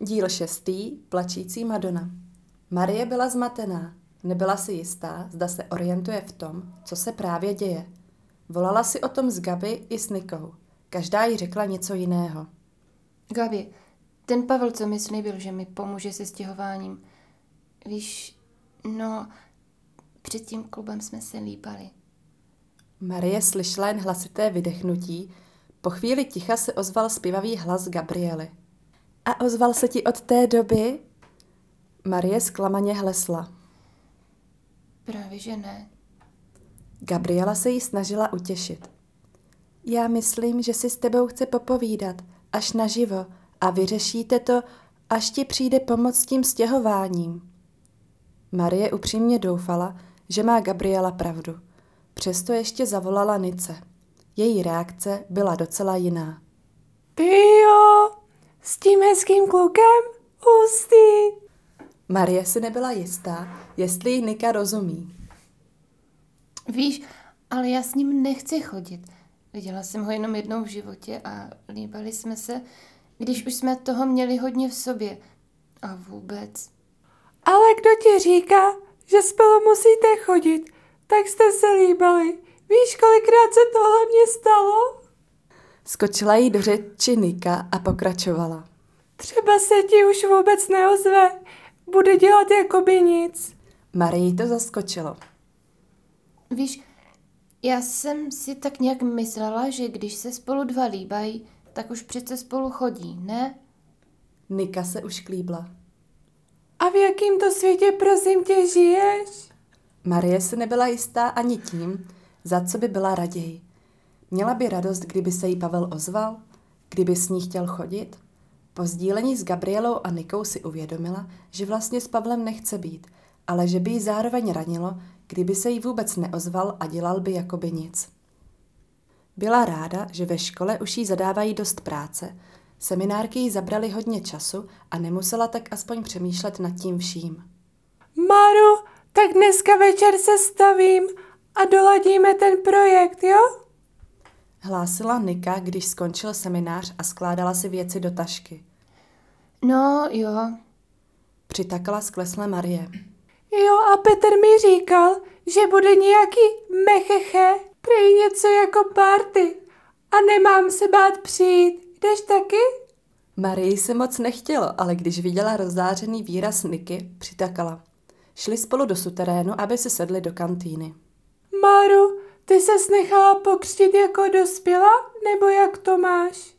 Díl šestý, plačící Madonna. Marie byla zmatená. Nebyla si jistá, zda se orientuje v tom, co se právě děje. Volala si o tom s Gabi i s Nikou. Každá jí řekla něco jiného. Gabi, ten Pavel, co mi slíbil, že mi pomůže se stěhováním. Víš, no, před tím klubem jsme se líbali. Marie slyšela jen hlasité vydechnutí. Po chvíli ticha se ozval zpěvavý hlas Gabriely. A ozval se ti od té doby? Marie zklamaně hlesla. Právě, že ne. Gabriela se jí snažila utěšit. Já myslím, že si s tebou chce popovídat, až naživo, a vyřešíte to, až ti přijde pomoc s tím stěhováním. Marie upřímně doufala, že má Gabriela pravdu. Přesto ještě zavolala Nice. Její reakce byla docela jiná. Ty jo, s tím hezkým klukem? Hustý. Marie si nebyla jistá, jestli jí Nika rozumí. Víš, ale já s ním nechci chodit. Viděla jsem ho jenom jednou v životě a líbali jsme se, když už jsme toho měli hodně v sobě. A vůbec. Ale kdo ti říká, že spolu musíte chodit? Tak jste se líbali. Víš, kolikrát se tohle mě stalo? Skočila jí do řeči Nika a pokračovala. Třeba se ti už vůbec neozve. Bude dělat jako by nic. Marii to zaskočilo. Víš, já jsem si tak nějak myslela, že když se spolu dva líbají, tak už přece spolu chodí, ne? Nika se už klíbla. A v jakým to světě, prosím tě, žiješ? Marie se nebyla jistá ani tím, za co by byla raději. Měla by radost, kdyby se jí Pavel ozval? Kdyby s ní chtěl chodit? Po sdílení s Gabrielou a Nikou si uvědomila, že vlastně s Pavlem nechce být, ale že by jí zároveň ranilo, kdyby se jí vůbec neozval a dělal by jakoby nic. Byla ráda, že ve škole už jí zadávají dost práce, seminárky jí zabrali hodně času a nemusela tak aspoň přemýšlet nad tím vším. Maru, tak dneska večer se stavím a doladíme ten projekt, jo? Hlásila Nika, když skončil seminář a skládala si věci do tašky. No, jo. Přitakala skleslé Marie. Jo, a Petr mi říkal, že bude nějaký mecheche, prej něco jako party. A nemám se bát přijít. Jdeš taky? Marii se moc nechtělo, ale když viděla rozzářený výraz Niky, přitakala. Šli spolu do suterénu, aby se sedli do kantýny. Maru, ty se nechala pokřtit jako dospěla, nebo jak to máš?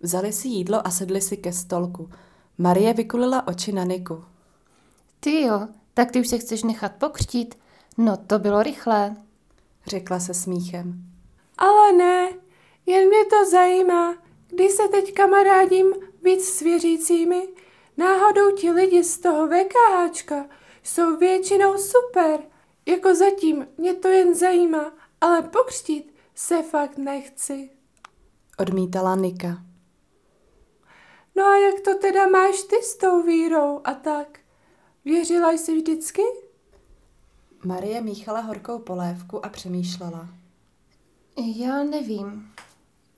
Vzali si jídlo a sedli si ke stolku. Marie vykulila oči na Niku. Ty jo, tak ty už se chceš nechat pokřtít? No to bylo rychlé. Řekla se smíchem. Ale ne, jen mě to zajímá. Když se teď kamarádím víc s věřícími, náhodou ti lidi z toho VKHčka jsou většinou super. Jako zatím mě to jen zajímá, ale pokřtít se fakt nechci. Odmítala Nika. No a jak to teda máš ty s tou vírou a tak? Věřila jsi vždycky? Marie míchala horkou polévku a přemýšlela. Já nevím.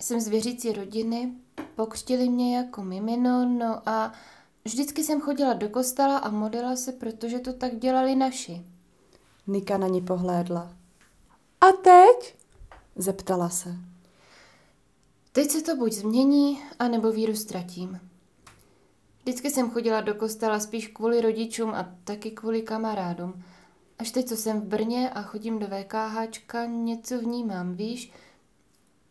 Jsem z věřící rodiny, pokřtili mě jako mimino, no a vždycky jsem chodila do kostela a modlila se, protože to tak dělali naši. Nika na ní pohlédla. A teď? Zeptala se. Teď se to buď změní, anebo víru ztratím. Vždycky jsem chodila do kostela spíš kvůli rodičům a taky kvůli kamarádům. Až teď, co jsem v Brně a chodím do VKHčka, něco vnímám, víš?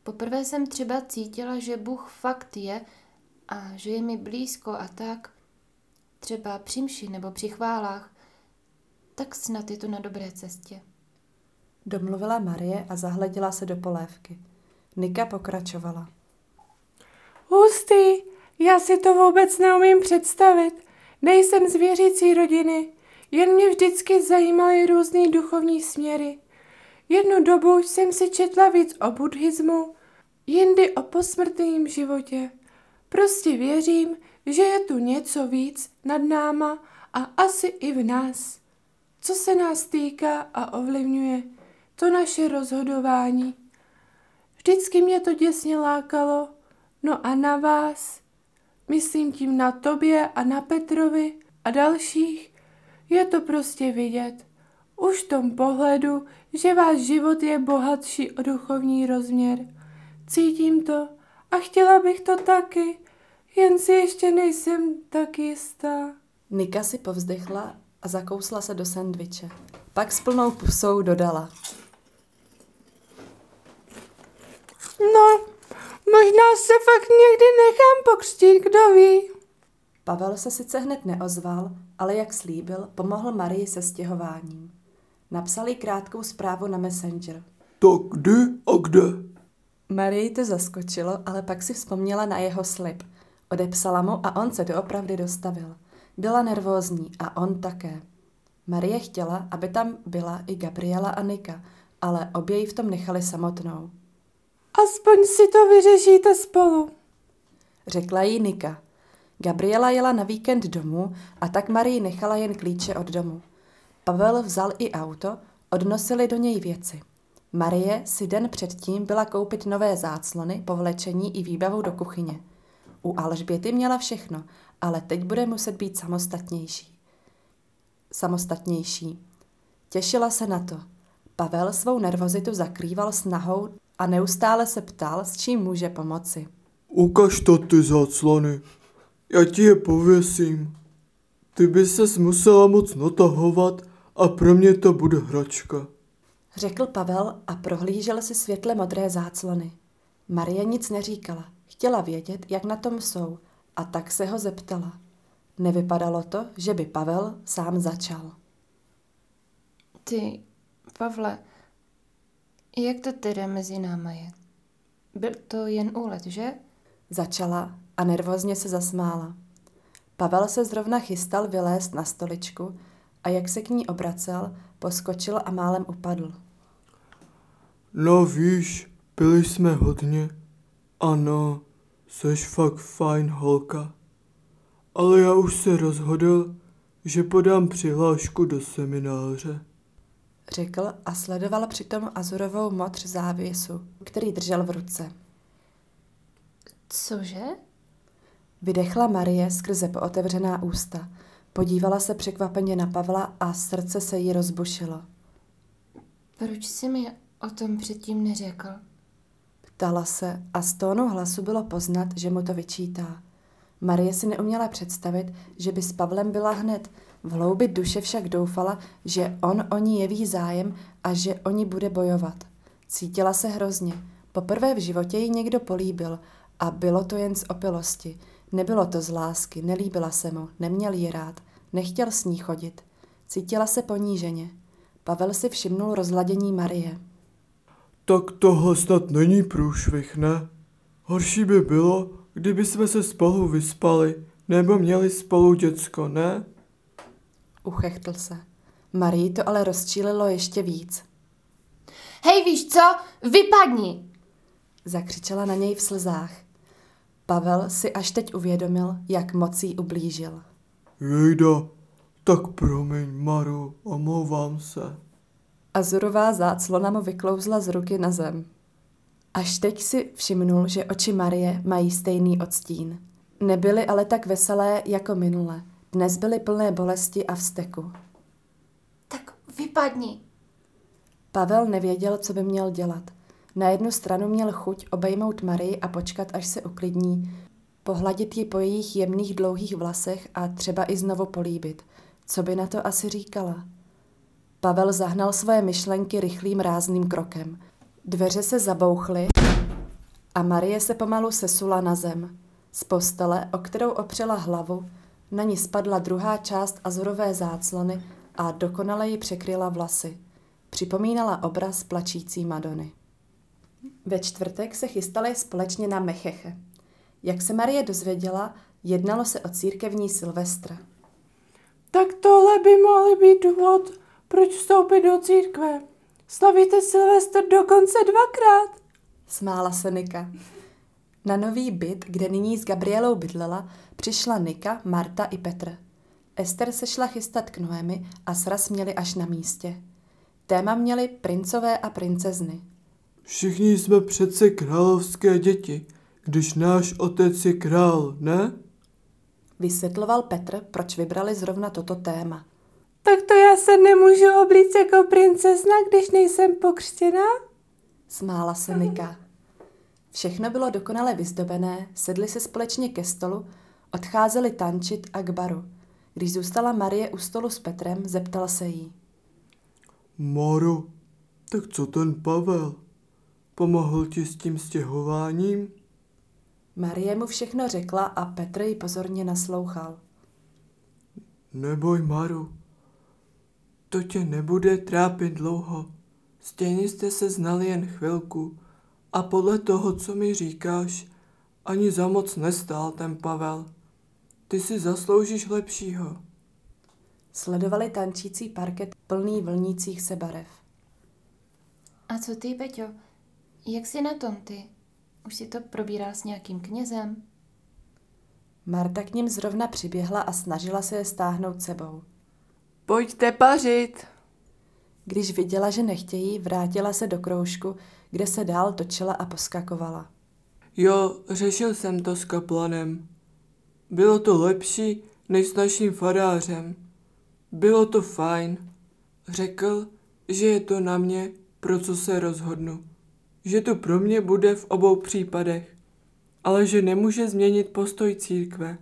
Poprvé jsem třeba cítila, že Bůh fakt je a že je mi blízko a tak. Třeba při mši nebo při chválách. Tak snad je to na dobré cestě. Domluvila Marie a zahleděla se do polévky. Nika pokračovala. Hustý, já si to vůbec neumím představit. Nejsem z věřící rodiny, jen mě vždycky zajímaly různý duchovní směry. Jednu dobu jsem si četla víc o buddhismu, jindy o posmrtném životě. Prostě věřím, že je tu něco víc nad náma a asi i v nás. Co se nás týká a ovlivňuje, to naše rozhodování. Vždycky mě to děsně lákalo, no a na vás? myslím tím na tobě a na Petrovi a dalších, je to prostě vidět. Už v tom pohledu, že váš život je bohatší o duchovní rozměr. Cítím to a chtěla bych to taky, jen si ještě nejsem tak jistá. Nika si povzdechla a zakousla se do sendviče. Pak s plnou pusou dodala. No, možná se fakt někdy nechám pokřtít, kdo ví. Pavel se sice hned neozval, ale jak slíbil, pomohl Marii se stěhováním. Napsal jí krátkou zprávu na Messenger. Tak kdy a kde? Marii to zaskočilo, ale pak si vzpomněla na jeho slib. Odepsala mu a on se doopravdy dostavil. Byla nervózní a on také. Marie chtěla, aby tam byla i Gabriela a Nika, ale obě ji v tom nechali samotnou. Aspoň si to vyřešíte spolu. Řekla jí Nika. Gabriela jela na víkend domů a tak Marii nechala jen klíče od domu. Pavel vzal i auto, odnosili do něj věci. Marie si den předtím byla koupit nové záclony, povlečení i výbavu do kuchyně. U Alžběty měla všechno, ale teď bude muset být samostatnější. Samostatnější. Těšila se na to. Pavel svou nervozitu zakrýval snahou a neustále se ptal, s čím může pomoci. Ukaž to ty záclony. Já ti je pověsím. Ty by ses musela moc natahovat a pro mě to bude hračka. Řekl Pavel a prohlížel si světle modré záclony. Marie nic neříkala. Chtěla vědět, jak na tom jsou, a tak se ho zeptala. Nevypadalo to, že by Pavel sám začal. Ty, Pavle, jak to teda mezi náma je? Byl to jen úlet, že? Začala a nervózně se zasmála. Pavel se zrovna chystal vylézt na stoličku a jak se k ní obracel, poskočil a málem upadl. No víš, byli jsme hodně. Ano, seš fakt fajn holka. Ale já už se rozhodl, že podám přihlášku do semináře. Řekl a sledoval přitom azurovou motř závěsu, který držel v ruce. Cože? Vydechla Marie skrze pootevřená ústa. Podívala se překvapeně na Pavla a srdce se jí rozbušilo. Proč jsi mi o tom předtím neřekl? Ptala se a z tónu hlasu bylo poznat, že mu to vyčítá. Marie si neuměla představit, že by s Pavlem byla hned. V hloubi duše však doufala, že on o ní jeví zájem a že o ní bude bojovat. Cítila se hrozně. Poprvé v životě ji někdo políbil a bylo to jen z opilosti. Nebylo to z lásky, nelíbila se mu, neměl ji rád, nechtěl s ní chodit. Cítila se poníženě. Pavel si všimnul rozladění Marie. Tak tohle snad není průšvih, ne? Horší by bylo, kdyby jsme se spolu vyspali, nebo měli spolu děcko, ne? Uchechtl se. Marii to ale rozčílilo ještě víc. Hej, víš co? Vypadni! Zakřičela na něj v slzách. Pavel si až teď uvědomil, jak moc jí ublížil. Jejda, tak promiň, Maru, omlouvám se. Azurová záclona mu vyklouzla z ruky na zem. Až teď si všimnul, že oči Marie mají stejný odstín. Nebyly ale tak veselé jako minule. Dnes byly plné bolesti a vzteku. Tak vypadni. Pavel nevěděl, co by měl dělat. Na jednu stranu měl chuť obejmout Marii a počkat, až se uklidní, pohladit ji po jejich jemných dlouhých vlasech a třeba i znovu políbit. Co by na to asi říkala? Pavel zahnal svoje myšlenky rychlým rázným krokem. Dveře se zabouchly a Marie se pomalu sesula na zem. Z postele, o kterou opřela hlavu, na ní spadla druhá část azurové záclony a dokonale ji překryla vlasy. Připomínala obraz plačící Madony. Ve čtvrtek se chystali společně na Mecheche. Jak se Marie dozvěděla, jednalo se o církevní Silvestra. Tak tohle by mohly být důvod, proč vstoupit do církve. Slavíte Silvestr dokonce dvakrát. Smála se Nika. Na nový byt, kde nyní s Gabrielou bydlela, přišla Nika, Marta i Petr. Ester se šla chystat k Noemi a sraz měli až na místě. Téma měli princové a princezny. Všichni jsme přece královské děti, když náš otec je král, ne? Vysvětloval Petr, proč vybrali zrovna toto téma. Tak to já se nemůžu oblíct jako princezna, když nejsem pokřtěná? Smála se Nika. Všechno bylo dokonale vyzdobené, sedli se společně ke stolu, odcházeli tančit a k baru. Když zůstala Marie u stolu s Petrem, zeptal se jí. Maro, tak co ten Pavel? Pomohl ti s tím stěhováním? Marie mu všechno řekla a Petr ji pozorně naslouchal. Neboj, Maru. To tě nebude trápit dlouho. Stejně jste se znali jen chvilku. A podle toho, co mi říkáš, ani za moc nestál ten Pavel. Ty si zasloužíš lepšího. Sledovali tančící parket plný vlnících se barev. A co ty, Peťo? Jak jsi na tom ty? Už si to probíral s nějakým knězem? Marta k ním zrovna přiběhla a snažila se je stáhnout sebou. Pojďte pařit. Když viděla, že nechtějí, vrátila se do kroužku, kde se dál točila a poskakovala. Jo, řešil jsem to s kaplanem. Bylo to lepší než s naším farářem. Bylo to fajn. Řekl, že je to na mě, pro co se rozhodnu. Že to pro mě bude v obou případech. Ale že nemůže změnit postoj církve.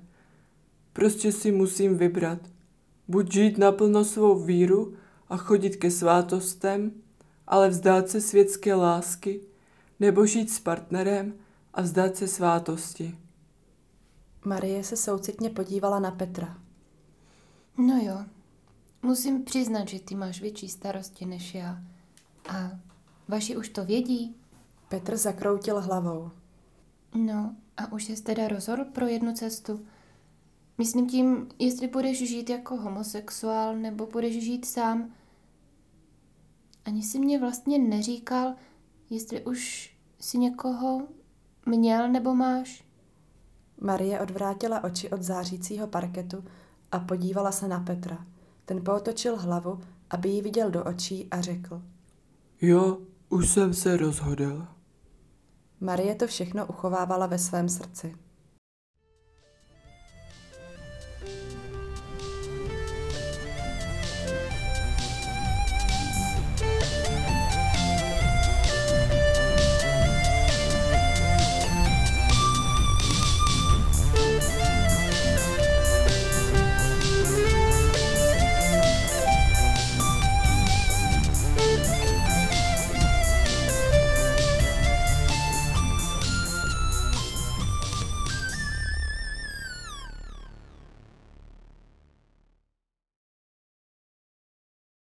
Prostě si musím vybrat. Buď žít naplno svou víru a chodit ke svátostem, ale vzdát se světské lásky, nebo žít s partnerem a vzdát se svátosti. Marie se soucitně podívala na Petra. No jo, musím přiznat, že ty máš větší starosti než já. A vaši už to vědí? Petr zakroutil hlavou. No, a už jsi teda rozhodl pro jednu cestu? Myslím tím, jestli budeš žít jako homosexuál, nebo budeš žít sám. Ani si mě vlastně neříkal, jestli už si někoho měl nebo máš. Marie odvrátila oči od zářícího parketu a podívala se na Petra. Ten pootočil hlavu, aby jí viděl do očí a řekl. Jo, už jsem se rozhodl. Marie to všechno uchovávala ve svém srdci.